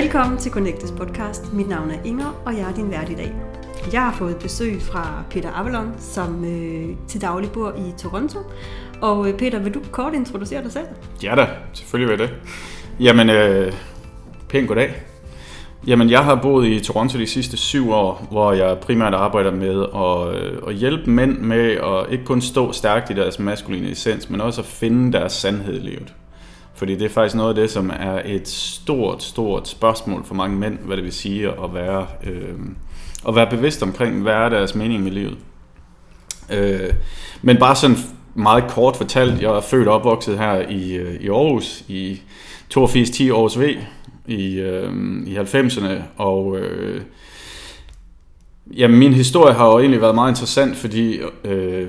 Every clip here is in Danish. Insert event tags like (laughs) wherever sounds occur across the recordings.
Velkommen til Connectes podcast. Mit navn er Inger, og jeg er din vært i dag. Jeg har fået besøg fra Peter Avalon, som øh, til daglig bor i Toronto. Og øh, Peter, vil du kort introducere dig selv? Ja da, selvfølgelig vil jeg det. Jamen, øh, pænt goddag. Jamen, jeg har boet i Toronto de sidste syv år, hvor jeg primært arbejder med at, øh, at hjælpe mænd med at ikke kun stå stærkt i deres maskuline essens, men også at finde deres sandhed i livet. Fordi det er faktisk noget af det, som er et stort, stort spørgsmål for mange mænd, hvad det vil sige at være, øh, at være bevidst omkring, hvad er deres mening med livet. Øh, men bare sådan meget kort fortalt, jeg er født og opvokset her i, øh, i Aarhus i 82-10 års V i, øh, i 90'erne, og øh, jamen, min historie har jo egentlig været meget interessant, fordi øh,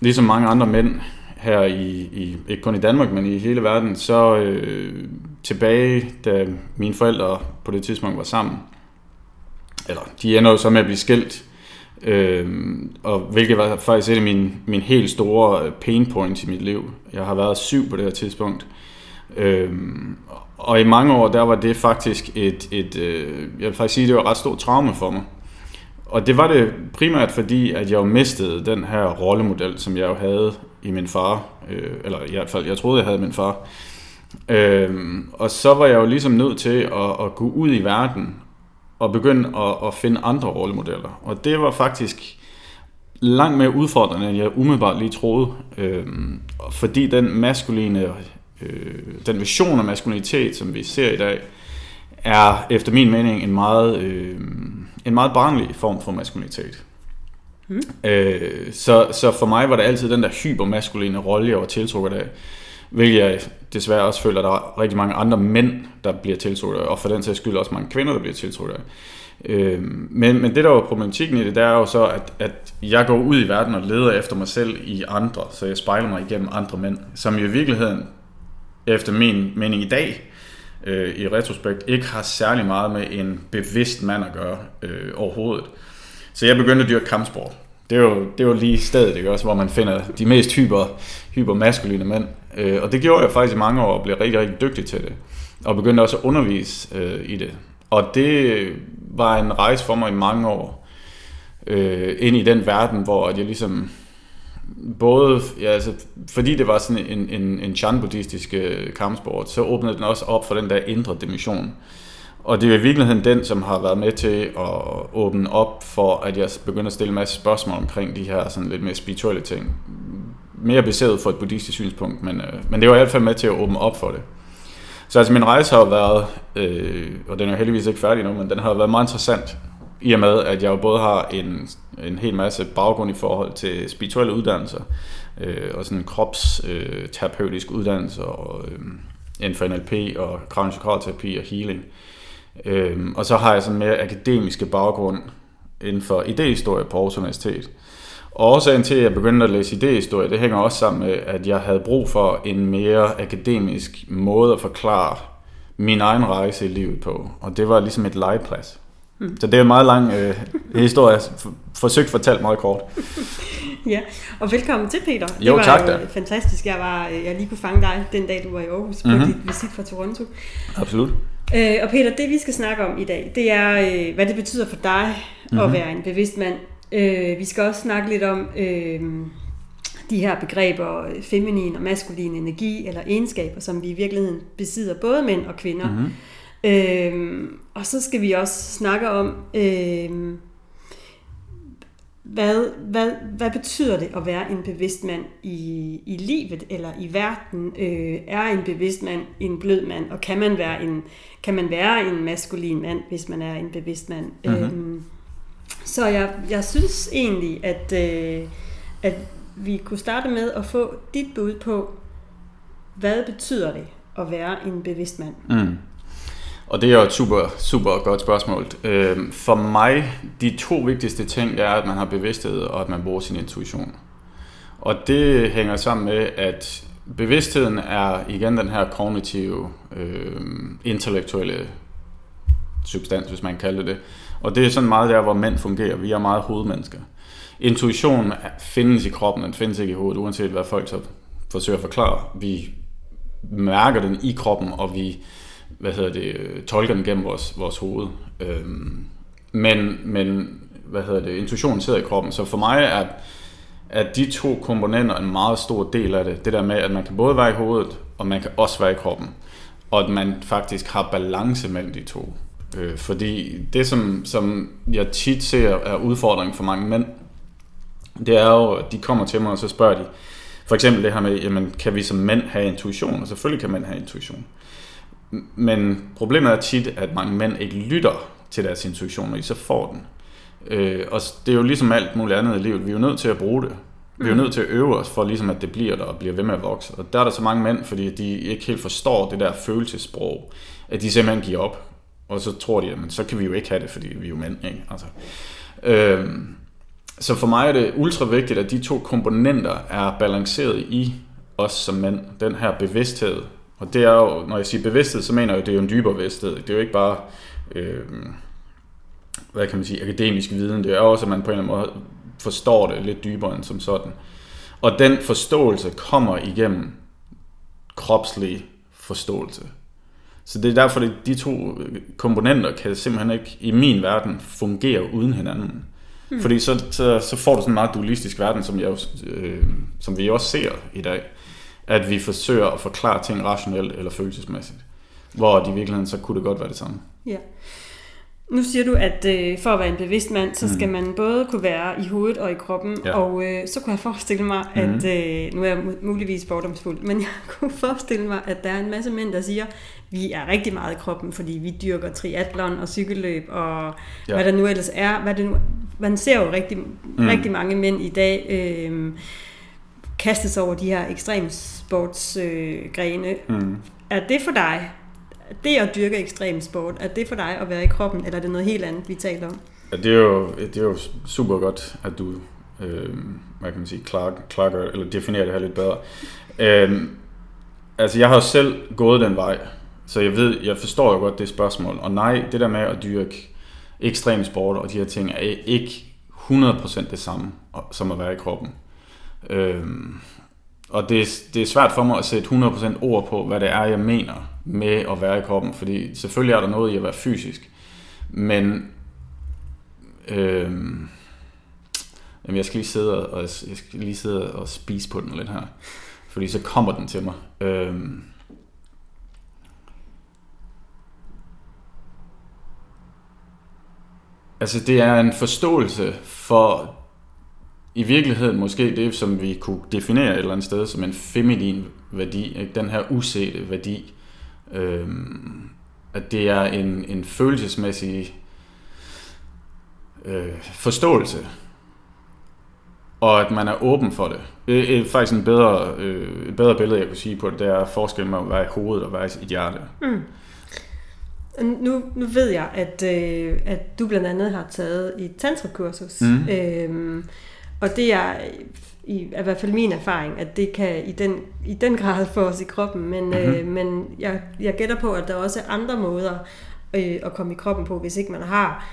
ligesom mange andre mænd her i, i, ikke kun i Danmark, men i hele verden, så øh, tilbage, da mine forældre på det tidspunkt var sammen, eller de ender jo så med at blive skilt, øh, og hvilket var faktisk et af mine, mine helt store øh, pain points i mit liv. Jeg har været syv på det her tidspunkt, øh, og i mange år, der var det faktisk et, et øh, jeg vil faktisk sige, det var et ret stort traume for mig. Og det var det primært fordi, at jeg jo mistede den her rollemodel, som jeg jo havde i min far. Øh, eller i hvert fald, jeg troede, jeg havde min far. Øh, og så var jeg jo ligesom nødt til at, at gå ud i verden og begynde at, at finde andre rollemodeller. Og det var faktisk langt mere udfordrende, end jeg umiddelbart lige troede. Øh, fordi den maskuline, øh, den vision af maskulinitet, som vi ser i dag, er efter min mening en meget, øh, en meget barnlig form for maskulinitet. Mm. Øh, så, så for mig var det altid den der hypermaskuline rolle, jeg var tiltrukket af. Hvilket jeg desværre også føler, at der er rigtig mange andre mænd, der bliver tiltrukket af, og for den sags skyld også mange kvinder, der bliver tiltrukket af. Øh, men, men det der var problematikken i det, der er jo så, at, at jeg går ud i verden og leder efter mig selv i andre, så jeg spejler mig igennem andre mænd, som jo i virkeligheden, efter min mening i dag, øh, i retrospekt, ikke har særlig meget med en bevidst mand at gøre øh, overhovedet. Så jeg begyndte at dyrke kampsport. Det er jo, det er jo lige stedet, ikke? Også, hvor man finder de mest hyper, hypermaskuline mænd. Øh, og det gjorde jeg faktisk i mange år, og blev rigtig, rigtig dygtig til det. Og begyndte også at undervise øh, i det. Og det var en rejse for mig i mange år. Øh, ind i den verden, hvor jeg ligesom både, ja, altså, fordi det var sådan en, en, en chan-buddhistisk øh, kampsport, så åbnede den også op for den der indre dimension. Og det er i virkeligheden den, som har været med til at åbne op for, at jeg begynder at stille en masse spørgsmål omkring de her sådan lidt mere spirituelle ting. Mere baseret for et buddhistisk synspunkt, men, øh, men det var i hvert fald med til at åbne op for det. Så altså min rejse har været, øh, og den er heldigvis ikke færdig nu, men den har været meget interessant, i og med at jeg jo både har en, en hel masse baggrund i forhold til spirituelle uddannelser, øh, og sådan en kropsterapeutisk øh, uddannelse, og øh, inden for NLP og kraniosakral og healing. Øhm, og så har jeg sådan mere akademiske baggrund inden for idehistorie på Aarhus Universitet. Og årsagen til, at jeg begyndte at læse idehistorie, det hænger også sammen med, at jeg havde brug for en mere akademisk måde at forklare min egen rejse i livet på. Og det var ligesom et legeplads. Hmm. Så det er en meget lang øh, historie, forsøgt fortalt meget kort. (laughs) ja, og velkommen til Peter. Det jo, var tak jo fantastisk, jeg, var, jeg lige kunne fange dig den dag, du var i Aarhus mm-hmm. på dit visit fra Toronto. Absolut. Øh, og Peter, det vi skal snakke om i dag, det er, øh, hvad det betyder for dig mm-hmm. at mhm. være en bevidst mand. Øh, vi skal også snakke lidt om øh, de her begreber, feminin og maskulin energi, eller egenskaber, som vi i virkeligheden besidder, både mænd og kvinder. Mm-hmm. Øh, og så skal vi også snakke om, øh, hvad, hvad, hvad betyder det at være en bevidst mand i, i livet eller i verden? Øh, er en bevidst mand en blød mand, og kan man være en, kan man være en maskulin mand, hvis man er en bevidst mand? Mm-hmm. Øhm, så jeg, jeg synes egentlig, at, øh, at vi kunne starte med at få dit bud på, hvad betyder det at være en bevidst mand? Mm. Og det er jo et super, super godt spørgsmål. Øhm, for mig, de to vigtigste ting er, at man har bevidsthed og at man bruger sin intuition. Og det hænger sammen med, at bevidstheden er igen den her kognitive, øh, intellektuelle substans, hvis man kalder det. Og det er sådan meget der, hvor mænd fungerer. Vi er meget hovedmennesker. Intuition findes i kroppen, den findes ikke i hovedet, uanset hvad folk så forsøger at forklare. Vi mærker den i kroppen, og vi hvad hedder det, øh, tolker den gennem vores, vores hoved. Øhm, men, men hvad hedder det, intuitionen sidder i kroppen, så for mig er, at de to komponenter en meget stor del af det. Det der med, at man kan både være i hovedet, og man kan også være i kroppen. Og at man faktisk har balance mellem de to. Øh, fordi det, som, som jeg tit ser er udfordring for mange mænd, det er jo, at de kommer til mig, og så spørger de, for eksempel det her med, jamen, kan vi som mænd have intuition? Og selvfølgelig kan mænd have intuition. Men problemet er tit, at mange mænd ikke lytter til deres intuition, når de så får den. Øh, og det er jo ligesom alt muligt andet i livet. Vi er jo nødt til at bruge det. Vi er jo mm. nødt til at øve os for ligesom, at det bliver der og bliver ved med at vokse. Og der er der så mange mænd, fordi de ikke helt forstår det der følelsesprog, at de simpelthen giver op. Og så tror de, at så kan vi jo ikke have det, fordi vi er jo mænd. Ikke? Altså, øh, så for mig er det ultra vigtigt, at de to komponenter er balanceret i os som mænd. Den her bevidsthed. Og det er jo, når jeg siger bevidsthed, så mener jeg, at det er jo en dybere bevidsthed. Det er jo ikke bare, øh, hvad kan man sige, akademisk viden. Det er også, at man på en eller anden måde forstår det lidt dybere end som sådan. Og den forståelse kommer igennem kropslig forståelse. Så det er derfor, at de to komponenter kan simpelthen ikke i min verden fungere uden hinanden. Mm. Fordi så, så, så får du sådan en meget dualistisk verden, som, jeg, øh, som vi også ser i dag. At vi forsøger at forklare ting rationelt eller følelsesmæssigt. Hvor i virkeligheden, så kunne det godt være det samme. Ja. Nu siger du, at øh, for at være en bevidst mand, så skal mm. man både kunne være i hovedet og i kroppen. Ja. Og øh, så kunne jeg forestille mig, mm. at øh, nu er jeg muligvis fordomsfuld, men jeg (laughs) kunne forestille mig, at der er en masse mænd, der siger, vi er rigtig meget i kroppen, fordi vi dyrker triatlon og cykelløb og ja. hvad der nu ellers er. Hvad det nu, man ser jo rigtig, mm. rigtig mange mænd i dag øh, kastes over de her ekstremsportsgrene. Øh, mm. Er det for dig det at dyrke ekstrem sport, er det for dig at være i kroppen, eller er det noget helt andet, vi taler om? Ja, det er jo, det er jo super godt, at du øh, hvad kan man sige, klar, klar, eller definerer det her lidt bedre. Øh, altså, jeg har selv gået den vej, så jeg ved, jeg forstår jo godt det spørgsmål. Og nej, det der med at dyrke ekstrem sport og de her ting, er ikke 100% det samme som at være i kroppen. Øh, og det, det er svært for mig at sætte 100% ord på, hvad det er, jeg mener med at være i kroppen. Fordi selvfølgelig er der noget i at være fysisk. Men øh, jamen jeg skal lige sidde og, jeg skal lige sidde og spise på den lidt her. Fordi så kommer den til mig. Øhm, altså det er en forståelse for i virkeligheden måske det, som vi kunne definere et eller andet sted som en feminin værdi, ikke? den her usete værdi, øhm, at det er en, en følelsesmæssig øh, forståelse, og at man er åben for det. Det er faktisk en bedre, øh, et bedre billede, jeg kunne sige på det, det er forskellen mellem at være i hovedet og være i hjerte. Mm. Nu, nu ved jeg, at, øh, at du blandt andet har taget et tantrakursus. Mm. Øhm, og det er i, i hvert fald min erfaring, at det kan i den, i den grad få os i kroppen. Men, mm-hmm. øh, men jeg, jeg gætter på, at der også er andre måder øh, at komme i kroppen på, hvis ikke man har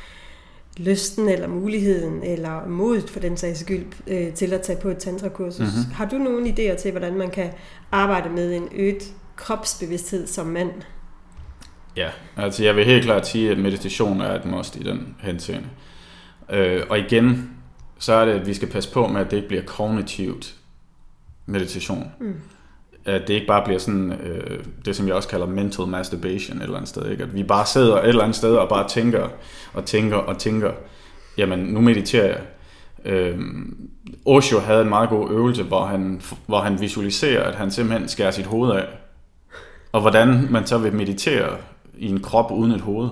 lysten eller muligheden eller modet for den sags skyld øh, til at tage på et tantrakursus. Mm-hmm. Har du nogle idéer til, hvordan man kan arbejde med en øget kropsbevidsthed som mand? Ja, altså jeg vil helt klart sige, at meditation er et must i den henseende. Øh, og igen, så er det, at vi skal passe på med, at det ikke bliver kognitivt meditation. Mm. At det ikke bare bliver sådan, øh, det som jeg også kalder mental masturbation et eller andet sted. Ikke? At vi bare sidder et eller andet sted og bare tænker og tænker og tænker, jamen nu mediterer jeg. Øh, Osho havde en meget god øvelse, hvor han, hvor han visualiserer, at han simpelthen skærer sit hoved af. Og hvordan man så vil meditere i en krop uden et hoved.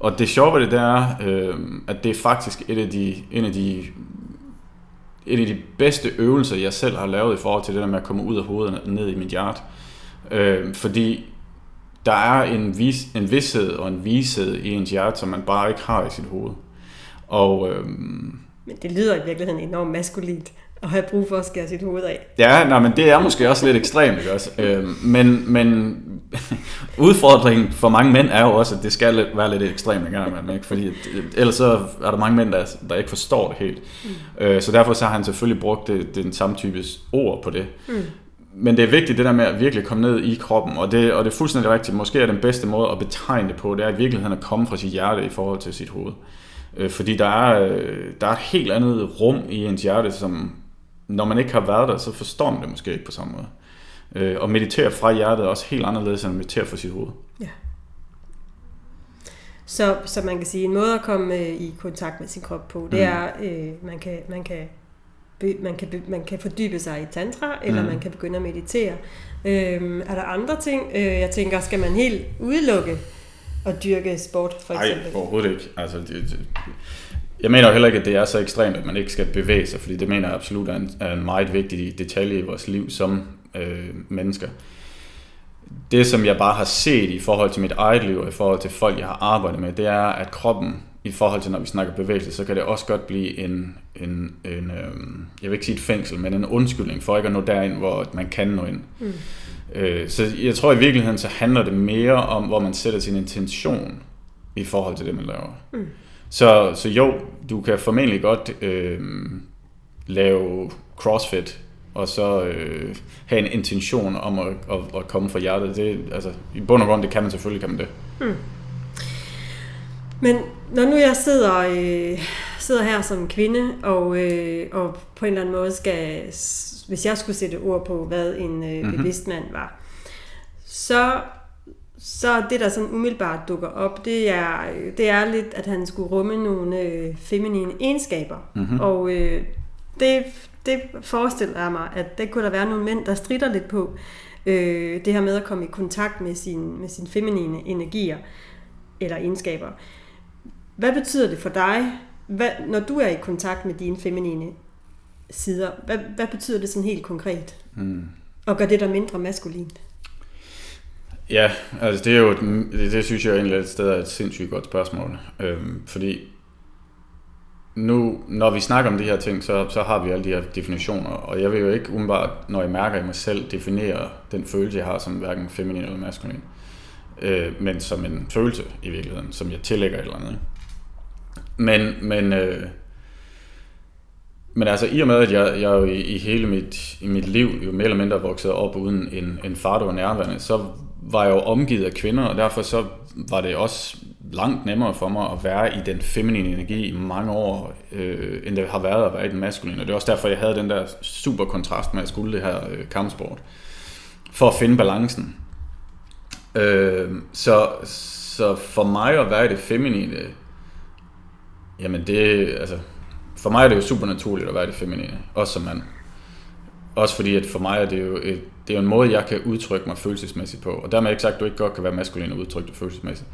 Og det sjove ved det, der er, øh, at det er faktisk et af de, en af de en af de bedste øvelser, jeg selv har lavet i forhold til det der med at komme ud af hovedet ned i mit hjerte. Øh, fordi der er en, vis, en vidshed og en vished i ens hjerte, som man bare ikke har i sit hoved. Og, øh, men det lyder i virkeligheden enormt maskulint at have brug for at skære sit hoved af. Ja, nej, men det er måske også lidt ekstremt, ikke også? Øh, men, men (laughs) udfordringen for mange mænd er jo også, at det skal være lidt ekstremt en gang, ikke? fordi ellers så er der mange mænd, der, der ikke forstår det helt. Mm. Øh, så derfor så har han selvfølgelig brugt det, den samme type ord på det. Mm. men det er vigtigt det der med at virkelig komme ned i kroppen, og det, og det er fuldstændig rigtigt. Måske er den bedste måde at betegne det på, det er i virkeligheden at komme fra sit hjerte i forhold til sit hoved. Øh, fordi der er, øh, der er et helt andet rum i ens hjerte, som når man ikke har været der, så forstår man det måske ikke på samme måde. Øh, og meditere fra hjertet er også helt anderledes end at meditere fra sit hoved. Ja. Så, så man kan sige, en måde at komme øh, i kontakt med sin krop på, det mm. er, øh, man kan, man kan man kan, man kan fordybe sig i tantra, eller mm. man kan begynde at meditere. Øhm, er der andre ting? Øh, jeg tænker, skal man helt udelukke at dyrke sport, for eksempel? Nej, overhovedet ikke. Altså, det, det, jeg mener jo heller ikke, at det er så ekstremt, at man ikke skal bevæge sig, fordi det mener jeg absolut er en, er en meget vigtig detalje i vores liv som øh, mennesker. Det, som jeg bare har set i forhold til mit eget liv, og i forhold til folk, jeg har arbejdet med, det er, at kroppen i forhold til, når vi snakker bevægelse, så kan det også godt blive en, en, en øh, jeg vil ikke sige et fængsel, men en undskyldning for ikke at nå derind, hvor man kan nå ind. Mm. Øh, så jeg tror i virkeligheden, så handler det mere om, hvor man sætter sin intention i forhold til det, man laver. Mm. Så, så jo, du kan formentlig godt øh, lave crossfit, og så øh, have en intention om at, at, at komme fra hjertet. Det, altså, I bund og grund, det kan man selvfølgelig, kan man det. Mm. Men når nu jeg sidder, øh, sidder her som kvinde, og, øh, og på en eller anden måde skal, hvis jeg skulle sætte ord på, hvad en øh, mm-hmm. bevidst mand var, så, så det, der sådan umiddelbart dukker op, det er, det er lidt, at han skulle rumme nogle øh, feminine egenskaber. Mm-hmm. Og øh, det, det forestiller jeg mig, at det kunne der være nogle mænd, der strider lidt på. Øh, det her med at komme i kontakt med sin, med sine feminine energier eller egenskaber. Hvad betyder det for dig, hvad, når du er i kontakt med dine feminine sider? Hvad, hvad betyder det sådan helt konkret? Mm. Og gør det dig mindre maskulint? Ja, altså det er jo, det, det synes jeg egentlig et sted er et sindssygt godt spørgsmål. Øhm, fordi nu, når vi snakker om de her ting, så, så har vi alle de her definitioner, og jeg vil jo ikke umiddelbart, når jeg mærker i mig selv, definere den følelse, jeg har som hverken feminin eller maskulin, øh, men som en følelse i virkeligheden, som jeg tillægger et eller andet. Men, men, øh, men altså i og med, at jeg, jeg jo i, i hele mit, i mit liv jo mere eller mindre vokset op uden en, en far, der var nærværende, så var jeg jo omgivet af kvinder, og derfor så var det også langt nemmere for mig at være i den feminine energi i mange år, øh, end det har været at være i den maskuline. Og det er også derfor, jeg havde den der super kontrast med at skulle det her øh, kampsport. For at finde balancen. Øh, så, så for mig at være i det feminine, Jamen det, altså, for mig er det jo super naturligt at være det feminine, også som mand. Også fordi, at for mig er det jo, et, det er jo en måde, jeg kan udtrykke mig følelsesmæssigt på. Og dermed ikke sagt, at du ikke godt kan være maskulin og udtrykke dig følelsesmæssigt.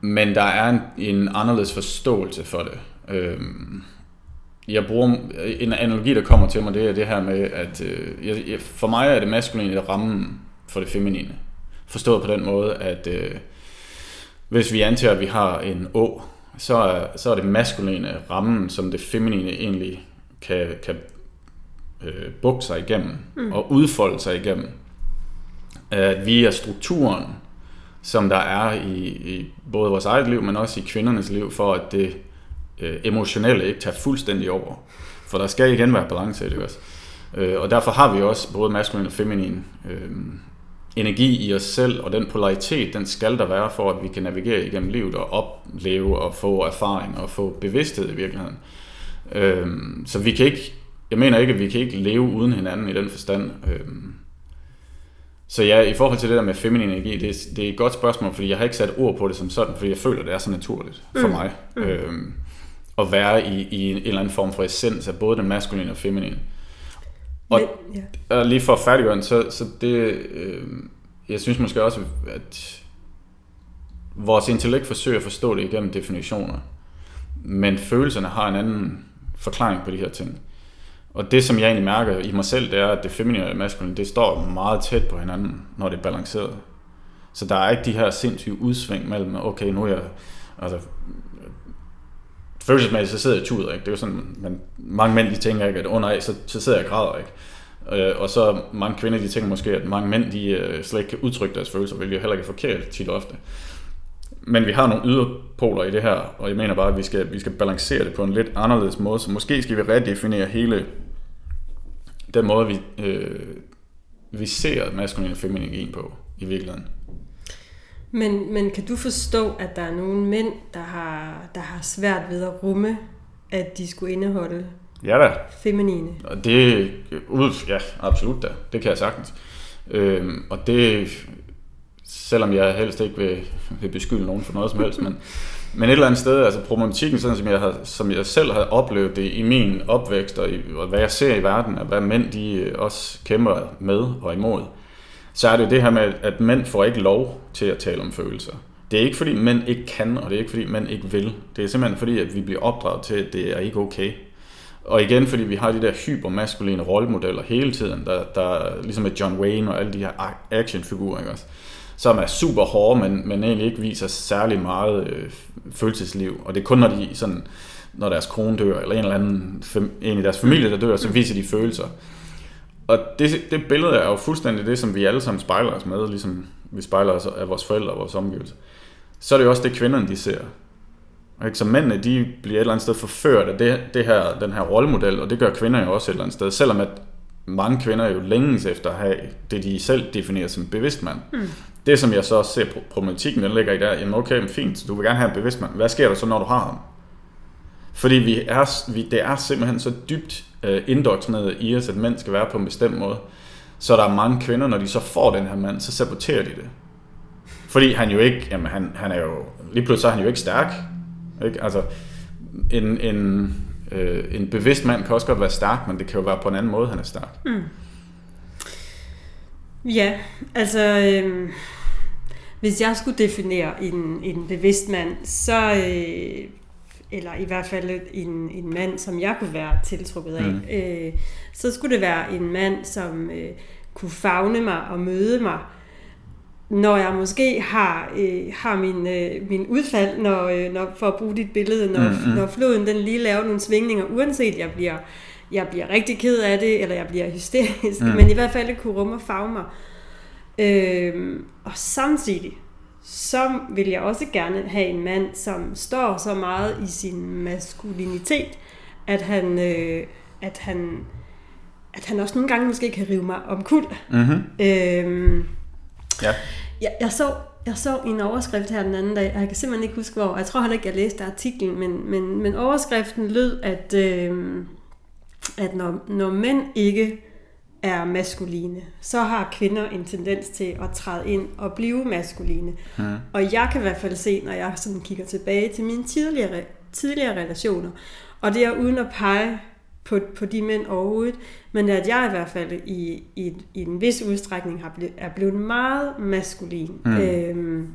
Men der er en, en anderledes forståelse for det. Øhm, jeg bruger en analogi, der kommer til mig, det er det her med, at øh, jeg, for mig er det maskuline rammen for det feminine. Forstået på den måde, at øh, hvis vi antager, at vi har en å, så er, så er det maskuline rammen, som det feminine egentlig kan, kan øh, bukke sig igennem mm. og udfolde sig igennem. At via strukturen, som der er i, i både vores eget liv, men også i kvindernes liv, for at det øh, emotionelle ikke tager fuldstændig over. For der skal igen være balance i det også. Øh, og derfor har vi også både maskulin og feminin øh, energi i os selv, og den polaritet, den skal der være for, at vi kan navigere igennem livet og opleve og få erfaring og få bevidsthed i virkeligheden. Øhm, så vi kan ikke, jeg mener ikke, at vi kan ikke leve uden hinanden i den forstand. Øhm, så ja, i forhold til det der med feminin energi, det, er, det er et godt spørgsmål, fordi jeg har ikke sat ord på det som sådan, fordi jeg føler, det er så naturligt for mm. mig. Mm. Øhm, at være i, i en eller anden form for essens af både den maskuline og feminine. Og, Men, ja. og lige for at færdiggøre den, så, så det, øh, jeg synes måske også, at vores intellekt forsøger at forstå det igennem definitioner. Men følelserne har en anden forklaring på de her ting. Og det, som jeg egentlig mærker i mig selv, det er, at det feminine og det maskuline, det står meget tæt på hinanden, når det er balanceret. Så der er ikke de her sindssyge udsving mellem, okay, nu er jeg, altså, følelsesmæssigt, så sidder jeg tuder, ikke? Det er jo sådan, man, mange mænd, de tænker ikke, at under oh, så, så sidder jeg og græder, ikke? Øh, og så mange kvinder, de tænker måske, at mange mænd, de øh, slet ikke kan udtrykke deres følelser, hvilket heller ikke er forkert tit og ofte. Men vi har nogle yderpoler i det her, og jeg mener bare, at vi skal, vi skal balancere det på en lidt anderledes måde, så måske skal vi redefinere hele den måde, vi, øh, vi ser maskulin og feminin på i virkeligheden. Men, men kan du forstå, at der er nogle mænd, der har, der har svært ved at rumme, at de skulle indeholde Ja da. feminine? Og det, ud, ja, absolut da. Det kan jeg sagtens. Øhm, og det, selvom jeg helst ikke vil, vil beskylde nogen for noget som helst, men, men et eller andet sted, altså problematikken, sådan som jeg, har, som jeg selv har oplevet det i min opvækst, og, i, og hvad jeg ser i verden, og hvad mænd de også kæmper med og imod, så er det det her med, at mænd får ikke lov til at tale om følelser. Det er ikke fordi mænd ikke kan, og det er ikke fordi mænd ikke vil. Det er simpelthen fordi, at vi bliver opdraget til, at det er ikke okay. Og igen, fordi vi har de der hypermaskuline rollemodeller hele tiden, der, der ligesom med John Wayne og alle de her actionfigurer, ikke også? Som er super hårde, men, men egentlig ikke viser særlig meget øh, følelsesliv. Og det er kun, når de sådan, når deres kone dør, eller en eller anden en i deres familie, der dør, så viser de følelser. Og det, det billede er jo fuldstændig det, som vi alle sammen spejler os med, ligesom vi spejler os af vores forældre og vores omgivelser. Så er det jo også det, kvinderne de ser. Ikke? Så mændene, de bliver et eller andet sted forført af det, det her, den her rollemodel, og det gør kvinder jo også et eller andet sted, selvom at mange kvinder jo længes efter at have det, de selv definerer som bevidst mand. Mm. Det, som jeg så også ser problematikken, den ligger i der, jamen okay, men fint, du vil gerne have en bevidst mand. Hvad sker der så, når du har ham? Fordi vi er, vi, det er simpelthen så dybt øh, indoktrineret i os, at mænd skal være på en bestemt måde. Så der er mange kvinder, når de så får den her mand, så saboterer de det. Fordi han jo ikke, jamen han, han er jo, lige pludselig så er han jo ikke stærk. Ikke? Altså, en, en, øh, en bevidst mand kan også godt være stærk, men det kan jo være på en anden måde, han er stærk. Mm. Ja, altså, øh, hvis jeg skulle definere en, en bevidst mand, så, øh, eller i hvert fald en, en mand, som jeg kunne være tiltrukket af, mm. øh, så skulle det være en mand, som øh, kunne fagne mig og møde mig, når jeg måske har, øh, har min, øh, min udfald, når, øh, når, for at bruge dit billede, når, mm-hmm. når floden den lige laver nogle svingninger, uanset jeg bliver, jeg bliver rigtig ked af det, eller jeg bliver hysterisk, mm. men i hvert fald kunne rumme og farve mig. Øh, og samtidig, så vil jeg også gerne have en mand, som står så meget i sin maskulinitet, at han, øh, at han, at han også nogle gange måske kan rive mig om kul. Mm-hmm. Øh, Ja. Jeg, jeg, så, jeg så en overskrift her den anden dag, og jeg kan simpelthen ikke huske hvor. Jeg tror heller ikke, jeg læste artiklen, men, men, men overskriften lød, at, øh, at når, når mænd ikke er maskuline, så har kvinder en tendens til at træde ind og blive maskuline. Hmm. Og jeg kan i hvert fald se, når jeg sådan kigger tilbage til mine tidligere, tidligere relationer, og det er uden at pege på, på de mænd overhovedet, men at jeg i hvert fald i, i, i en vis udstrækning har ble, er blevet meget maskulin. Mm. Øhm,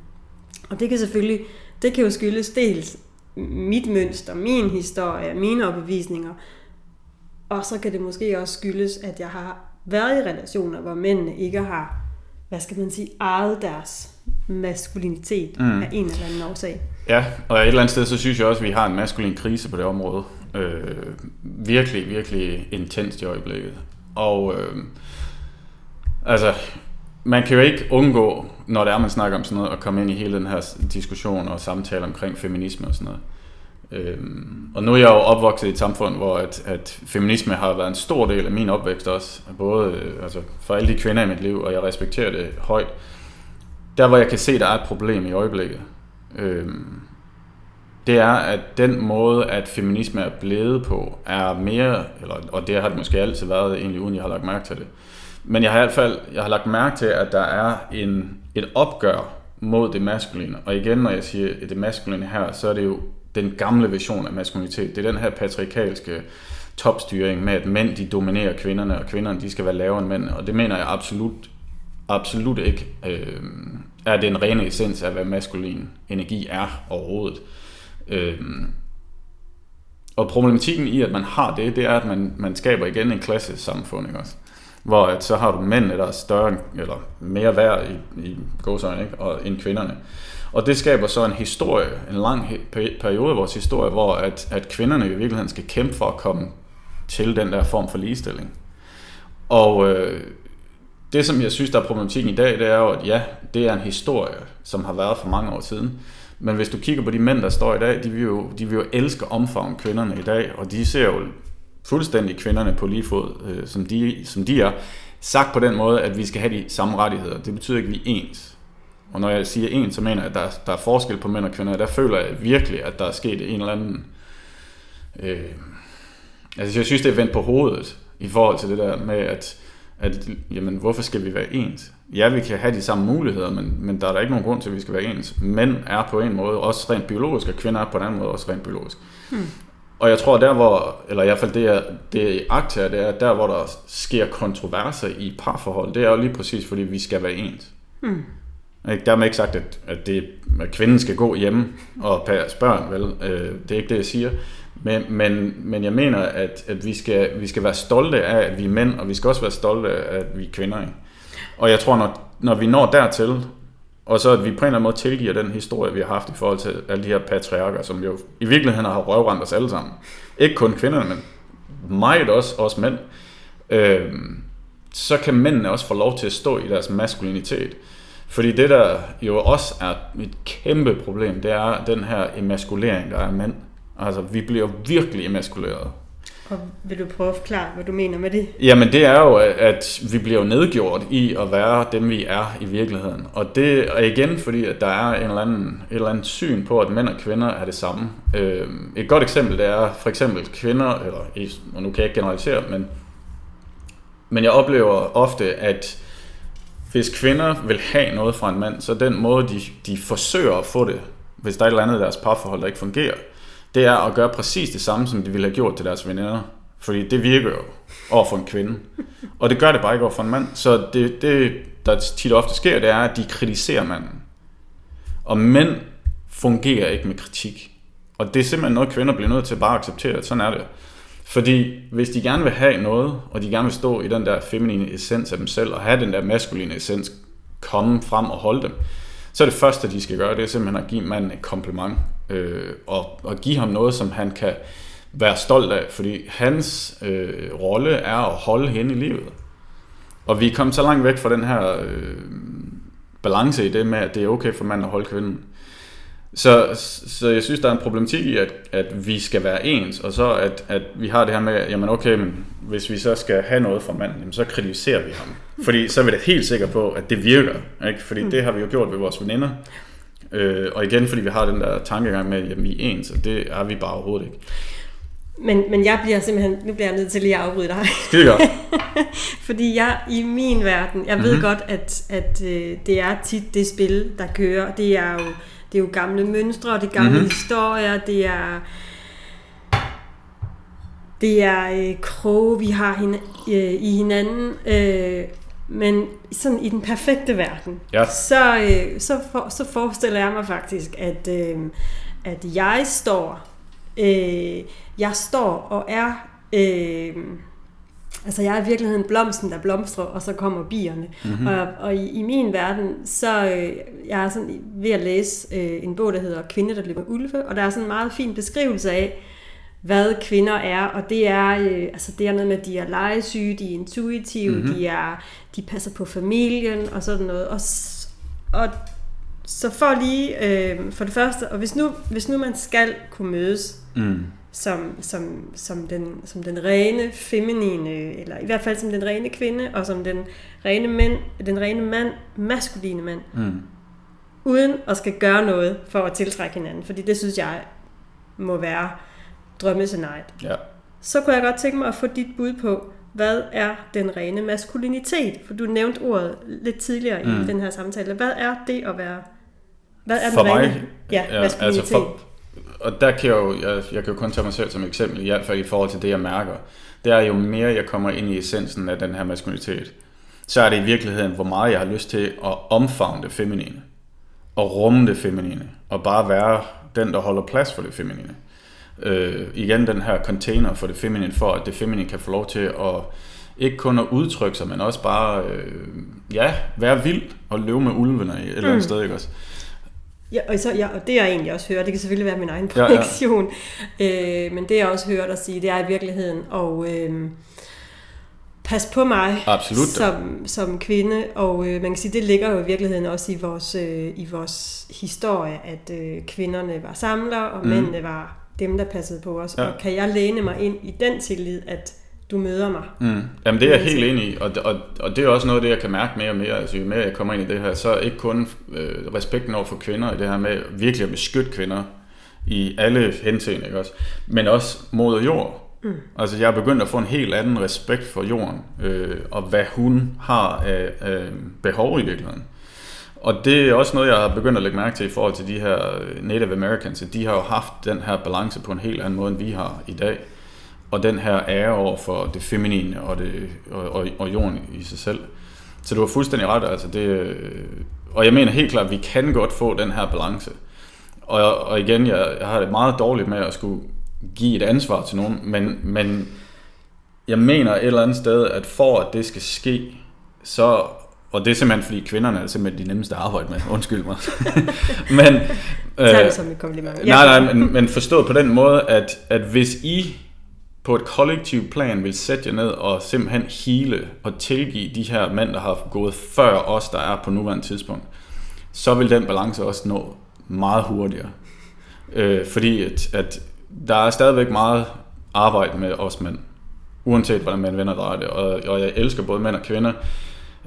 og det kan selvfølgelig, det kan jo skyldes dels mit mønster, min historie, mine overbevisninger, og så kan det måske også skyldes, at jeg har været i relationer, hvor mændene ikke har, hvad skal man sige, ejet deres maskulinitet mm. af en eller anden årsag. Ja, og et eller andet sted, så synes jeg også, at vi har en maskulin krise på det område øh, virkelig, virkelig intenst i øjeblikket. Og øh, altså, man kan jo ikke undgå, når det er, man snakker om sådan noget, at komme ind i hele den her diskussion og samtale omkring feminisme og sådan noget. Øhm, og nu er jeg jo opvokset i et samfund, hvor at, at feminisme har været en stor del af min opvækst også, både øh, altså for alle de kvinder i mit liv, og jeg respekterer det højt. Der hvor jeg kan se, der er et problem i øjeblikket, øhm, det er, at den måde, at feminisme er blevet på, er mere, eller, og det har det måske altid været, egentlig uden jeg har lagt mærke til det. Men jeg har i hvert fald jeg har lagt mærke til, at der er en, et opgør mod det maskuline. Og igen, når jeg siger det maskuline her, så er det jo den gamle version af maskulinitet. Det er den her patriarkalske topstyring med, at mænd de dominerer kvinderne, og kvinderne de skal være lavere end mænd. Og det mener jeg absolut, absolut ikke øh, er den rene essens af, hvad maskulin energi er overhovedet. Øh, og problematikken i, at man har det, det er, at man, man skaber igen en klasse samfund, ikke også? Hvor at så har du mænd, der er større, eller mere værd i, i godsøjne, ikke? Og, end kvinderne. Og det skaber så en historie, en lang periode af vores historie, hvor at, at kvinderne i virkeligheden skal kæmpe for at komme til den der form for ligestilling. Og øh, det, som jeg synes, der er problematikken i dag, det er jo, at ja, det er en historie, som har været for mange år siden. Men hvis du kigger på de mænd, der står i dag, de vil jo, de vil jo elske omfavne kvinderne i dag, og de ser jo fuldstændig kvinderne på lige fod, øh, som, de, som de er. Sagt på den måde, at vi skal have de samme rettigheder. Det betyder ikke, at vi er ens. Og når jeg siger ens, så mener jeg, at der, der er forskel på mænd og kvinder. Der føler jeg virkelig, at der er sket en eller anden... Øh, altså jeg synes, det er vendt på hovedet i forhold til det der med, at, at jamen, hvorfor skal vi være ens? Ja, vi kan have de samme muligheder, men, men der er der ikke nogen grund til, at vi skal være ens. Mænd er på en måde også rent biologisk, og kvinder er på en anden måde også rent biologisk. Hmm. Og jeg tror, der hvor, eller i hvert fald det, jeg, det jeg akter, det er, der hvor der sker kontroverser i parforhold, det er jo lige præcis, fordi vi skal være ens. Hmm. Ikke? Dermed ikke sagt, at, at, det, at kvinden skal gå hjemme og passe børn, vel? Øh, det er ikke det, jeg siger. Men, men, men jeg mener, at, at vi, skal, vi skal være stolte af, at vi er mænd, og vi skal også være stolte af, at vi er kvinder. Ikke? Og jeg tror, når, når vi når dertil, og så at vi på en eller anden måde tilgiver den historie, vi har haft i forhold til alle de her patriarker, som jo i virkeligheden har røvrendt os alle sammen. Ikke kun kvinderne, men meget også os mænd. Øh, så kan mændene også få lov til at stå i deres maskulinitet. Fordi det, der jo også er et kæmpe problem, det er den her emaskulering, der er mænd. Altså, vi bliver virkelig emaskuleret. Og vil du prøve at forklare, hvad du mener med det? Jamen, det er jo, at vi bliver nedgjort i at være dem, vi er i virkeligheden. Og det er igen, fordi at der er en eller anden, et eller andet syn på, at mænd og kvinder er det samme. Øh, et godt eksempel, det er for eksempel kvinder, eller og nu kan jeg ikke generalisere, men, men jeg oplever ofte, at hvis kvinder vil have noget fra en mand, så den måde, de, de forsøger at få det, hvis der er et eller andet i deres parforhold, der ikke fungerer, det er at gøre præcis det samme, som de ville have gjort til deres veninder. Fordi det virker jo over for en kvinde. Og det gør det bare ikke over for en mand. Så det, det der tit og ofte sker, det er, at de kritiserer manden. Og mænd fungerer ikke med kritik. Og det er simpelthen noget, kvinder bliver nødt til bare at acceptere. Sådan er det. Fordi hvis de gerne vil have noget, og de gerne vil stå i den der feminine essens af dem selv, og have den der maskuline essens komme frem og holde dem, så er det første, de skal gøre, det er simpelthen at give manden et kompliment, øh, og, og give ham noget, som han kan være stolt af, fordi hans øh, rolle er at holde hende i livet. Og vi er kommet så langt væk fra den her øh, balance i det med, at det er okay for manden at holde kvinden. Så, så jeg synes, der er en problematik i, at, at vi skal være ens, og så at, at vi har det her med, jamen okay, men hvis vi så skal have noget fra manden, jamen så kritiserer vi ham. Fordi så er vi da helt sikre på, at det virker. Ikke? Fordi mm. det har vi jo gjort ved vores veninder. Øh, og igen, fordi vi har den der tankegang med, at vi er ens, og det er vi bare overhovedet ikke. Men, men jeg bliver simpelthen, nu bliver jeg nødt til lige at afbryde dig. Skide godt. (laughs) Fordi jeg i min verden, jeg ved mm-hmm. godt, at, at øh, det er tit det spil, der kører. Det er jo det er jo gamle mønstre, og det er gamle mm-hmm. historier, det er det er øh, kroge, vi har hin, øh, i hinanden. Øh, men sådan i den perfekte verden, ja. så, øh, så, for, så forestiller jeg mig faktisk, at, øh, at jeg står, øh, jeg står og er øh, Altså jeg er i virkeligheden blomsten, der blomstrer, og så kommer bierne. Mm-hmm. Og, og i, i min verden, så øh, jeg er sådan ved at læse øh, en bog, der hedder Kvinde, der løber ulve, og der er sådan en meget fin beskrivelse af, hvad kvinder er, og det er, øh, altså det er noget med, at de er legesyge, de er intuitive, mm-hmm. de, er, de passer på familien og sådan noget. Og, og så for lige, øh, for det første, og hvis nu, hvis nu man skal kunne mødes, mm som, som, som, den, som den rene feminine, eller i hvert fald som den rene kvinde, og som den rene, mænd, den rene mand, maskuline mand, mm. uden at skal gøre noget for at tiltrække hinanden, fordi det synes jeg må være drømmescenariet. Ja. Så kunne jeg godt tænke mig at få dit bud på, hvad er den rene maskulinitet? For du nævnte ordet lidt tidligere mm. i den her samtale. Hvad er det at være... Hvad er for den rene mig, ja, ja, maskulinitet? Altså for, og der kan jeg jo, jeg, jeg kan jo kun tage mig selv som eksempel, i hvert fald i forhold til det, jeg mærker. Det er jo mere, jeg kommer ind i essensen af den her maskulinitet, så er det i virkeligheden, hvor meget jeg har lyst til at omfavne det feminine. Og rumme det feminine. Og bare være den, der holder plads for det feminine. Øh, igen den her container for det feminine, for at det feminine kan få lov til at ikke kun at udtrykke sig, men også bare, øh, ja, være vild og leve med ulvene et eller andet mm. sted, ikke også? Ja, og, så, ja, og det jeg egentlig også hører, det kan selvfølgelig være min egen projektion, ja, ja. Øh, men det jeg også hører dig sige, det er i virkeligheden at øh, passe på mig Absolut. Som, som kvinde, og øh, man kan sige, det ligger jo i virkeligheden også i vores, øh, i vores historie, at øh, kvinderne var samlere, og mm. mændene var dem, der passede på os. Ja. Og kan jeg læne mig ind i den tillid, at du møder mig? Mm. Jamen det er jeg helt enig i, og, og, og det er også noget af det, jeg kan mærke mere og mere. Altså jo mere jeg kommer ind i det her, så ikke kun øh, respekten over for kvinder i det her med virkelig at beskytte kvinder i alle henseender, ikke også? Men også mod jord. Mm. Altså jeg er begyndt at få en helt anden respekt for jorden, øh, og hvad hun har af, af behov i virkeligheden. Og det er også noget, jeg har begyndt at lægge mærke til i forhold til de her Native Americans. at De har jo haft den her balance på en helt anden måde, end vi har i dag. Og den her ære over for det feminine og, det, og, og, og jorden i sig selv. Så du har fuldstændig ret. Altså det, og jeg mener helt klart, at vi kan godt få den her balance. Og, og igen, jeg, jeg har det meget dårligt med at skulle give et ansvar til nogen, men, men jeg mener et eller andet sted, at for at det skal ske, så og det er simpelthen, fordi kvinderne er simpelthen de nemmeste at arbejde med. Undskyld mig. (laughs) men, øh, Tag det som et kompliment. Nej, nej, men, men forstået på den måde, at, at hvis I på et kollektivt plan vil sætte jer ned og simpelthen hele og tilgive de her mænd, der har gået før os, der er på nuværende tidspunkt, så vil den balance også nå meget hurtigere. Øh, fordi at, at der er stadigvæk meget arbejde med os mænd, uanset hvordan man vender drejer det. Og, og jeg elsker både mænd og kvinder,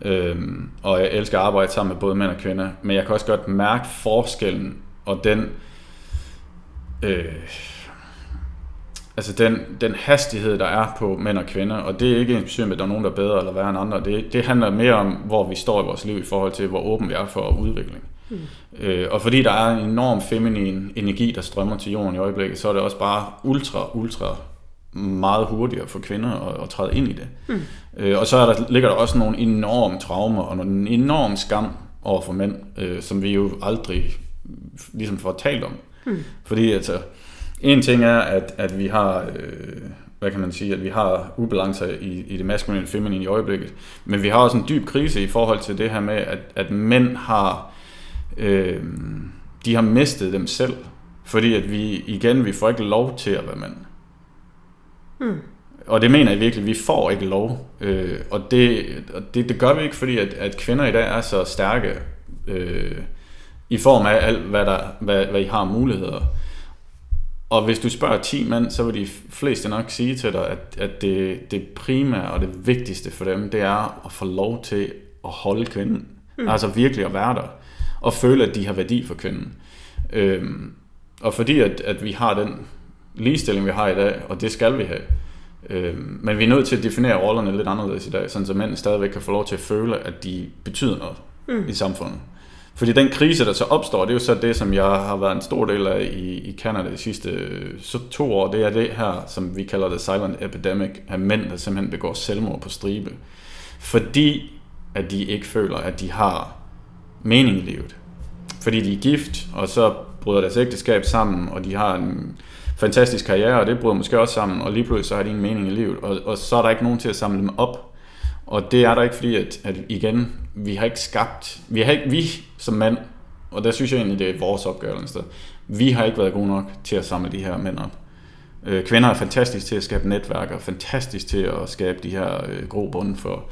øh, og jeg elsker at arbejde sammen med både mænd og kvinder, men jeg kan også godt mærke forskellen og den... Øh, altså den, den hastighed, der er på mænd og kvinder, og det er ikke en betydning, at der er nogen, der er bedre eller værre end andre. Det, det handler mere om, hvor vi står i vores liv i forhold til, hvor åben vi er for udvikling. Mm. Øh, og fordi der er en enorm feminin energi, der strømmer til jorden i øjeblikket, så er det også bare ultra, ultra meget hurtigere for kvinder at, at træde ind i det. Mm. Øh, og så er der, ligger der også nogle enorme traumer og en enorm skam over for mænd, øh, som vi jo aldrig ligesom får talt om. Mm. Fordi altså, en ting er, at, at vi har, øh, hvad kan man sige, at vi har ubalancer i, i det maskuline og feminine i øjeblikket, men vi har også en dyb krise i forhold til det her med, at, at mænd har, øh, de har mistet dem selv, fordi at vi, igen, vi får ikke lov til at være mænd. Hmm. Og det mener jeg virkelig, vi får ikke lov. Øh, og det, og det, det gør vi ikke, fordi at, at kvinder i dag er så stærke øh, i form af alt, hvad, der, hvad, hvad I har muligheder. Og hvis du spørger 10 mænd, så vil de fleste nok sige til dig, at, at det, det primære og det vigtigste for dem, det er at få lov til at holde kvinden. Mm. Altså virkelig at være der. Og føle, at de har værdi for kvinden. Øhm, og fordi at, at vi har den ligestilling, vi har i dag, og det skal vi have. Øhm, men vi er nødt til at definere rollerne lidt anderledes i dag, sådan så mænd stadigvæk kan få lov til at føle, at de betyder noget mm. i samfundet. Fordi den krise, der så opstår, det er jo så det, som jeg har været en stor del af i, i Canada de sidste øh, så to år. Det er det her, som vi kalder det silent epidemic, af mænd, der simpelthen begår selvmord på stribe. Fordi at de ikke føler, at de har mening i livet. Fordi de er gift, og så bryder deres ægteskab sammen, og de har en fantastisk karriere, og det bryder måske også sammen, og lige pludselig så har de en mening i livet, og, og så er der ikke nogen til at samle dem op. Og det er der ikke, fordi at, at igen, vi har ikke skabt, vi har ikke, vi som mand, og der synes jeg egentlig, det er vores opgave sted, vi har ikke været gode nok til at samle de her mænd op. Øh, kvinder er fantastisk til at skabe netværk, og fantastisk til at skabe de her øh, grobunde for,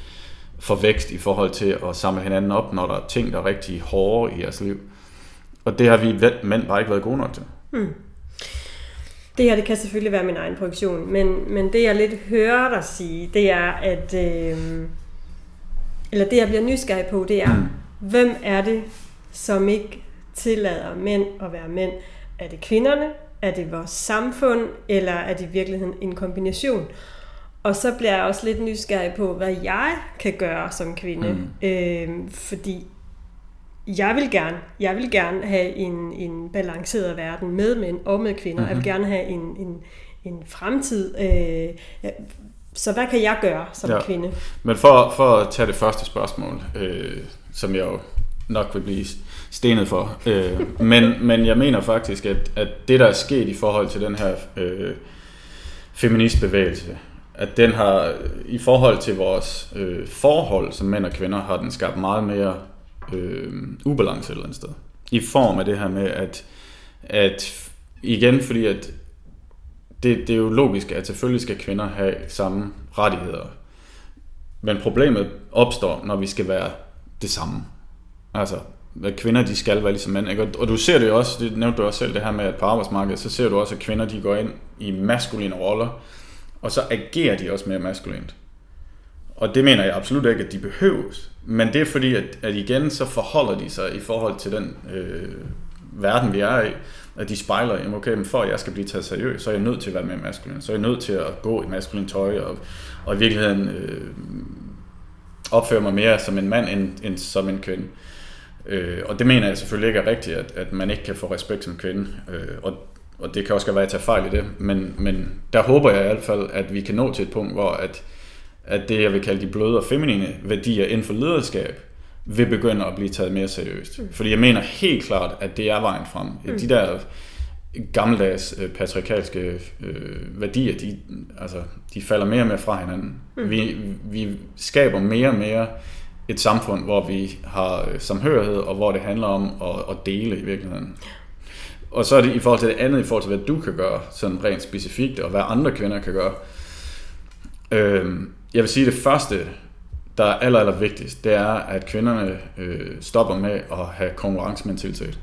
for vækst i forhold til at samle hinanden op, når der er ting, der er rigtig hårde i jeres liv. Og det har vi mænd bare ikke været gode nok til. Mm. Det her, det kan selvfølgelig være min egen projektion, men, men det jeg lidt hører dig sige, det er, at, øh, eller det jeg bliver nysgerrig på, det er, mm. hvem er det, som ikke tillader mænd at være mænd? Er det kvinderne? Er det vores samfund? Eller er det i virkeligheden en kombination? Og så bliver jeg også lidt nysgerrig på, hvad jeg kan gøre som kvinde. Mm. Øh, fordi jeg vil gerne, jeg vil gerne have en, en balanceret verden med mænd og med kvinder. Mm-hmm. Jeg vil mhm. gerne have en, en, en fremtid. Øh, så hvad kan jeg gøre som ja. kvinde? Men for, for at tage det første spørgsmål, øh, som jeg jo nok vil blive stenet for. Øh, (laughs) men, men jeg mener faktisk, at, at det der er sket i forhold til den her øh, feministbevægelse, at den har i forhold til vores øh, forhold som mænd og kvinder, har den skabt meget mere øh, ubalance et eller andet sted. I form af det her med, at, at igen, fordi at det, det er jo logisk, at selvfølgelig skal kvinder have samme rettigheder. Men problemet opstår, når vi skal være det samme. Altså, at kvinder de skal være ligesom mænd. Ikke? Og, og du ser det jo også, det nævnte du også selv det her med, at på arbejdsmarkedet, så ser du også, at kvinder de går ind i maskuline roller, og så agerer de også mere maskulint. Og det mener jeg absolut ikke, at de behøves. Men det er fordi, at, at igen, så forholder de sig i forhold til den øh, verden, vi er i, at de spejler, jamen okay, men for at jeg skal blive taget seriøst, så er jeg nødt til at være mere maskulin. Så er jeg nødt til at gå i maskulin tøj, og, og i virkeligheden øh, opføre mig mere som en mand, end, end som en kvinde. Øh, og det mener jeg selvfølgelig ikke er rigtigt, at, at man ikke kan få respekt som kvinde. Øh, og, og det kan også være, at jeg tager fejl i det. Men, men der håber jeg i hvert fald, at vi kan nå til et punkt, hvor at, at det, jeg vil kalde de bløde og feminine værdier inden for lederskab, vil begynde at blive taget mere seriøst. Mm. Fordi jeg mener helt klart, at det er vejen frem. Mm. De der gammeldags øh, patriarkalske øh, værdier, de, altså, de falder mere og mere fra hinanden. Mm. Vi, vi skaber mere og mere et samfund, hvor vi har øh, samhørighed, og hvor det handler om at, at dele i virkeligheden. Og så er det i forhold til det andet, i forhold til hvad du kan gøre, sådan rent specifikt, og hvad andre kvinder kan gøre. Øh, jeg vil sige, det første, der er aller, aller vigtigst, det er, at kvinderne øh, stopper med at have konkurrencementalitet.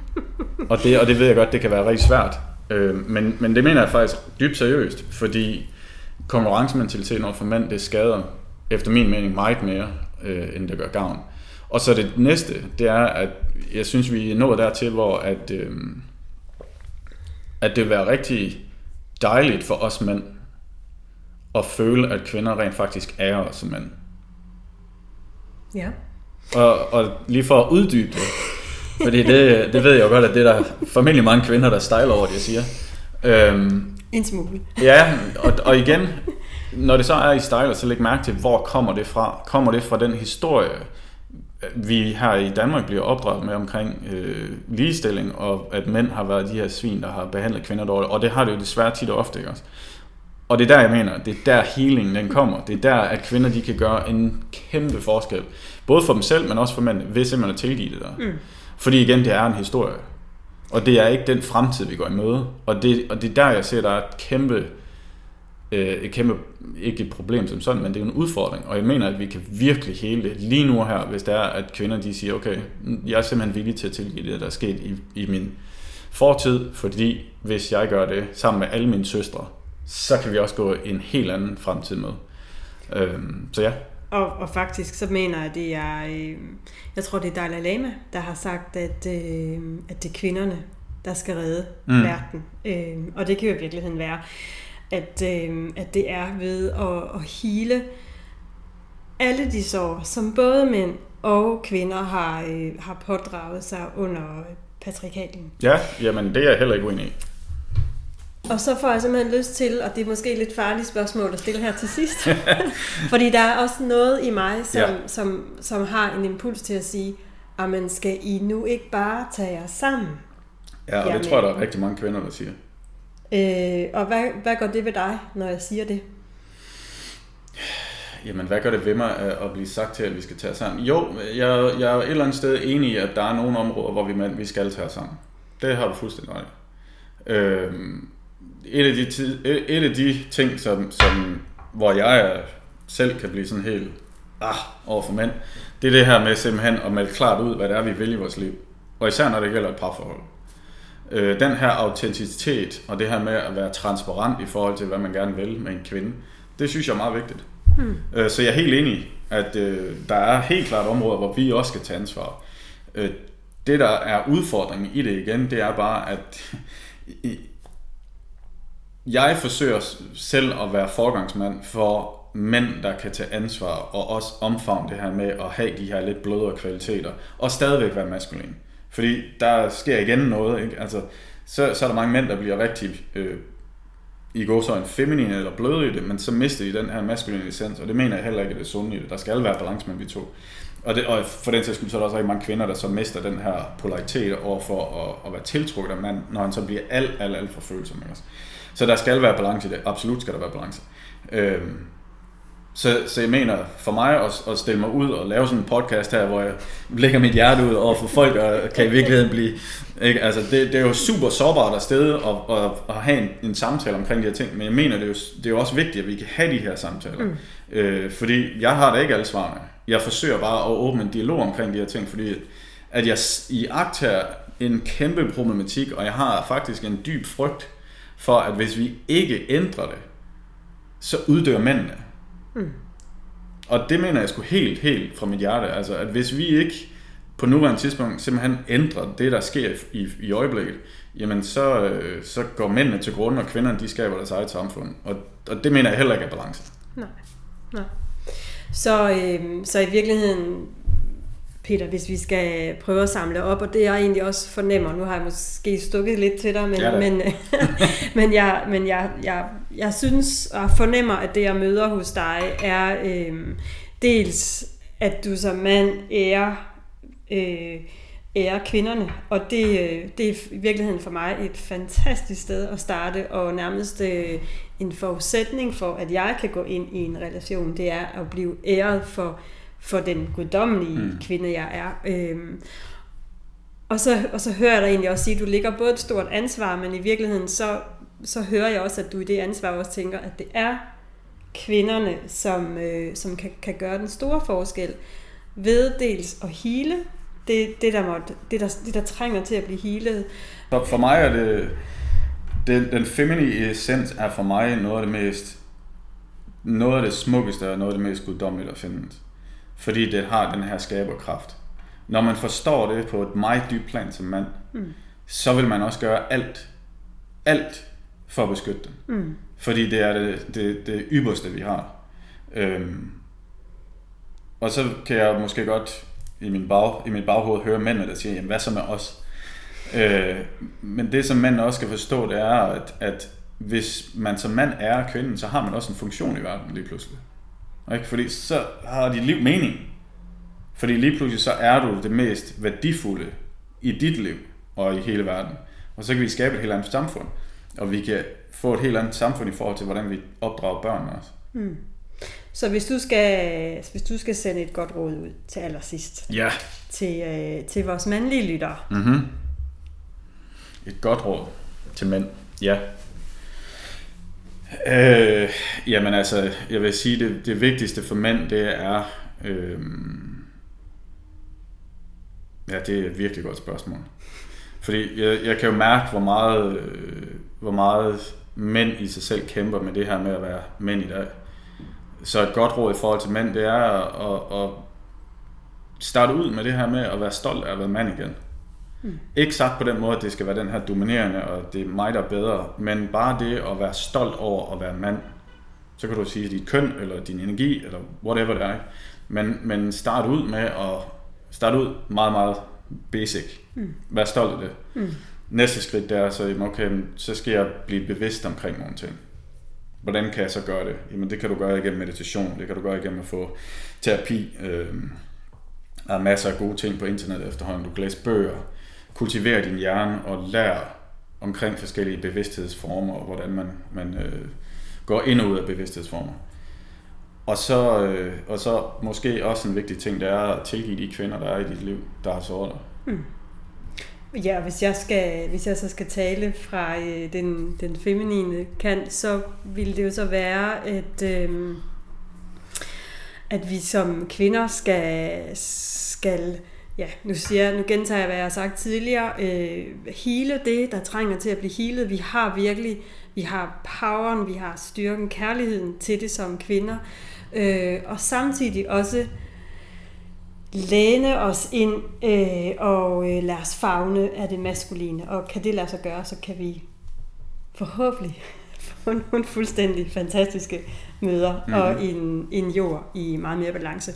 (laughs) og, det, og det ved jeg godt, det kan være rigtig svært. Øh, men, men det mener jeg faktisk dybt seriøst, fordi konkurrencementalitet over for mænd, det skader efter min mening meget mere, øh, end det gør gavn. Og så det næste, det er, at jeg synes, vi er nået dertil, hvor at, øh, at det vil være rigtig dejligt for os mænd, at føle, at kvinder rent faktisk er os som mænd. Ja. Og, og lige for at uddybe det, fordi det, det ved jeg jo godt, at det er der formentlig mange kvinder, der stejler over det, jeg siger. Øhm, en smule. Ja, og, og igen, når det så er i stejler, så læg mærke til, hvor kommer det fra? Kommer det fra den historie, vi her i Danmark bliver opdraget med omkring øh, ligestilling, og at mænd har været de her svin, der har behandlet kvinder dårligt, og det har det jo desværre tit og ofte, ikke også? Og det er der, jeg mener, det er der healingen den kommer. Det er der, at kvinder de kan gøre en kæmpe forskel. Både for dem selv, men også for mænd, ved simpelthen at tilgive det der. Mm. Fordi igen, det er en historie. Og det er ikke den fremtid, vi går i møde. Og det, og det er der, jeg ser, der er et kæmpe, øh, et kæmpe, ikke et problem som sådan, men det er en udfordring. Og jeg mener, at vi kan virkelig hele det lige nu her, hvis det er, at kvinder de siger, okay, jeg er simpelthen villig til at tilgive det, der er sket i, i min fortid, fordi hvis jeg gør det sammen med alle mine søstre, så kan vi også gå en helt anden fremtid med. Øhm, så ja. Og, og faktisk så mener jeg, at det er, øh, jeg tror det er Dalai Lama, der har sagt, at, øh, at det er kvinderne, der skal redde mm. verden. Øh, og det kan jo i virkeligheden være, at, øh, at det er ved at, at hele alle de sår, som både mænd og kvinder har, øh, har pådraget sig under patriarkaten. Ja, jamen det er jeg heller ikke uenig i. Og så får jeg simpelthen lyst til, og det er måske et lidt farligt spørgsmål at stille her til sidst, (laughs) fordi der er også noget i mig, som, ja. som, som har en impuls til at sige, men skal I nu ikke bare tage jer sammen? Ja, og Jamen, det tror jeg, der er rigtig mange kvinder, der siger. Øh, og hvad, hvad gør det ved dig, når jeg siger det? Jamen, hvad gør det ved mig at blive sagt til, at vi skal tage os sammen? Jo, jeg, jeg er et eller andet sted enig i, at der er nogle områder, hvor vi, mænd, vi skal tage os sammen. Det har du fuldstændig ret øh, et, af de, et af de ting, som, som, hvor jeg selv kan blive sådan helt ah, over for mænd, det er det her med simpelthen at melde klart ud, hvad det er, vi vil i vores liv. Og især når det gælder et parforhold. Øh, den her autenticitet og det her med at være transparent i forhold til, hvad man gerne vil med en kvinde, det synes jeg er meget vigtigt. Hmm. Øh, så jeg er helt enig, at øh, der er helt klart områder, hvor vi også skal tage ansvar. Øh, det, der er udfordringen i det igen, det er bare, at jeg forsøger selv at være forgangsmand for mænd, der kan tage ansvar og også omfavne det her med at have de her lidt blødere kvaliteter og stadigvæk være maskulin. Fordi der sker igen noget, ikke? Altså, så, så er der mange mænd, der bliver rigtig øh, i går så en feminin eller bløde i det, men så mister de den her maskuline essens, og det mener jeg heller ikke, at det er sundt i det. Der skal være balance mellem de to. Og, det, og for den sags skyld, så er der også rigtig mange kvinder, der så mister den her polaritet over for at, at være tiltrukket af mand, når han så bliver alt, alt, alt for følsom. Ikke? Så der skal være balance i det. Absolut skal der være balance. Øhm, så, så jeg mener, for mig at, at stille mig ud og lave sådan en podcast her, hvor jeg lægger mit hjerte ud over for folk, og kan i virkeligheden blive... Ikke? Altså, det, det er jo super sårbart at sted at, at, og have en, en samtale omkring de her ting, men jeg mener, det er jo, det er jo også vigtigt, at vi kan have de her samtaler. Mm. Øh, fordi jeg har da ikke alle svarene. Jeg forsøger bare at åbne en dialog omkring de her ting, fordi at jeg i akter en kæmpe problematik, og jeg har faktisk en dyb frygt for, at hvis vi ikke ændrer det, så uddør mændene. Mm. Og det mener jeg sgu helt, helt fra mit hjerte. Altså, at hvis vi ikke på nuværende tidspunkt simpelthen ændrer det, der sker i, i øjeblikket, jamen så, øh, så går mændene til grund, og kvinderne de skaber deres eget samfund. Og, og det mener jeg heller ikke er balance. Nej. Nej. Så, øh, så i virkeligheden, Peter, hvis vi skal prøve at samle op, og det jeg egentlig også fornemmer, nu har jeg måske stukket lidt til dig, men, Ja men, (laughs) men, jeg, men jeg, jeg, jeg synes og fornemmer, at det jeg møder hos dig er øh, dels, at du som mand ærer, øh, ærer kvinderne, og det, øh, det er i virkeligheden for mig et fantastisk sted at starte, og nærmest øh, en forudsætning for, at jeg kan gå ind i en relation, det er at blive æret for, for den guddommelige mm. kvinde, jeg er. Øhm, og, så, og så hører jeg dig egentlig også sige, at du ligger både et stort ansvar, men i virkeligheden så, så hører jeg også, at du i det ansvar også tænker, at det er kvinderne, som, øh, som kan, kan gøre den store forskel ved dels at hele det, det, der, måtte, det, der, det, der trænger til at blive healet. Så for mig er det, den, den feminine essens er for mig noget af det mest, noget af det smukkeste og noget af det mest guddommelige, der findes. Fordi det har den her skaberkraft. Når man forstår det på et meget dybt plan som mand, mm. så vil man også gøre alt, alt for at beskytte den. Mm. Fordi det er det, det, det ypperste, vi har. Øhm, og så kan jeg måske godt i, min bag, i mit baghoved høre mændene, der siger, jamen hvad så med os? Øh, men det, som mænd også skal forstå, det er, at, at hvis man som mand er kvinden, så har man også en funktion i verden lige pludselig. Ikke? Fordi så har dit liv mening. Fordi lige pludselig så er du det mest værdifulde i dit liv og i hele verden. Og så kan vi skabe et helt andet samfund. Og vi kan få et helt andet samfund i forhold til, hvordan vi opdrager børnene også. Mm. Så hvis du, skal, hvis du skal sende et godt råd ud til allersidst Ja. til, øh, til vores mandlige lyttere, Mm-hmm. Et godt råd til mænd. Ja. Øh, jamen altså, jeg vil sige, det, det vigtigste for mænd, det er... Øh, ja, det er et virkelig godt spørgsmål. Fordi jeg, jeg kan jo mærke, hvor meget, øh, hvor meget mænd i sig selv kæmper med det her med at være mænd i dag. Så et godt råd i forhold til mænd, det er at, at, at starte ud med det her med at være stolt af at være mand igen. Mm. Ikke sagt på den måde, at det skal være den her dominerende, og det er mig, der er bedre, men bare det at være stolt over at være mand. Så kan du sige dit køn, eller din energi, eller whatever det er. ikke? Men, men start ud med at starte ud meget, meget basic. Mm. Vær stolt af det. Mm. Næste skridt det er så, okay, så skal jeg blive bevidst omkring nogle ting. Hvordan kan jeg så gøre det? Jamen det kan du gøre igennem meditation, det kan du gøre igennem at få terapi. Øh, der er masser af gode ting på internettet efterhånden. Du kan læse bøger, kultivere din hjerne og lære omkring forskellige bevidsthedsformer, og hvordan man, man øh, går ind og ud af bevidsthedsformer. Og så, øh, og så måske også en vigtig ting, det er at tilgive de kvinder, der er i dit liv, der har såret dig. Mm. Ja, hvis jeg, skal, hvis jeg så skal tale fra øh, den, den feminine kant, så vil det jo så være, at, øh, at vi som kvinder skal, skal ja, nu, siger nu gentager jeg, hvad jeg har sagt tidligere, øh, hele det, der trænger til at blive healet. Vi har virkelig, vi har poweren, vi har styrken, kærligheden til det som kvinder, øh, og samtidig også læne os ind øh, og øh, lade os fagne af det maskuline. Og kan det lade sig gøre, så kan vi forhåbentlig (laughs) få nogle fuldstændig fantastiske møder mm-hmm. og en, en jord i meget mere balance.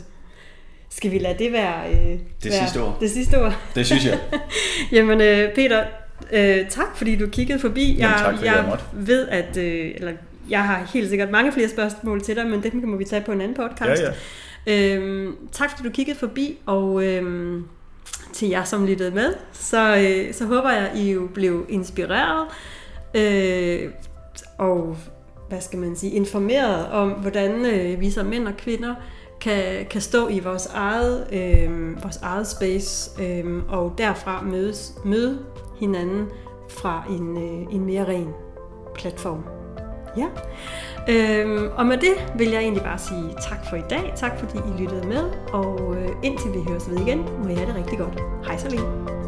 Skal vi lade det være øh, Det være sidste ord. Det sidste ord. Det synes jeg. (laughs) Jamen øh, Peter, øh, tak fordi du kiggede forbi. Jamen, tak, fordi jeg jeg ved, at øh, eller, jeg har helt sikkert mange flere spørgsmål til dig, men dem må vi tage på en anden podcast. Ja, ja. Øhm, tak fordi du kiggede forbi, og øhm, til jer, som lyttede med, så, øh, så håber jeg, I jo blev inspireret øh, og hvad skal man sige, informeret om, hvordan øh, vi som mænd og kvinder kan, kan stå i vores eget, øh, vores eget space øh, og derfra mødes, møde hinanden fra en, øh, en mere ren platform. Ja. Øhm, og med det vil jeg egentlig bare sige tak for i dag. Tak fordi I lyttede med. Og øh, indtil vi høres ved igen, må I have det rigtig godt. Hej så længe.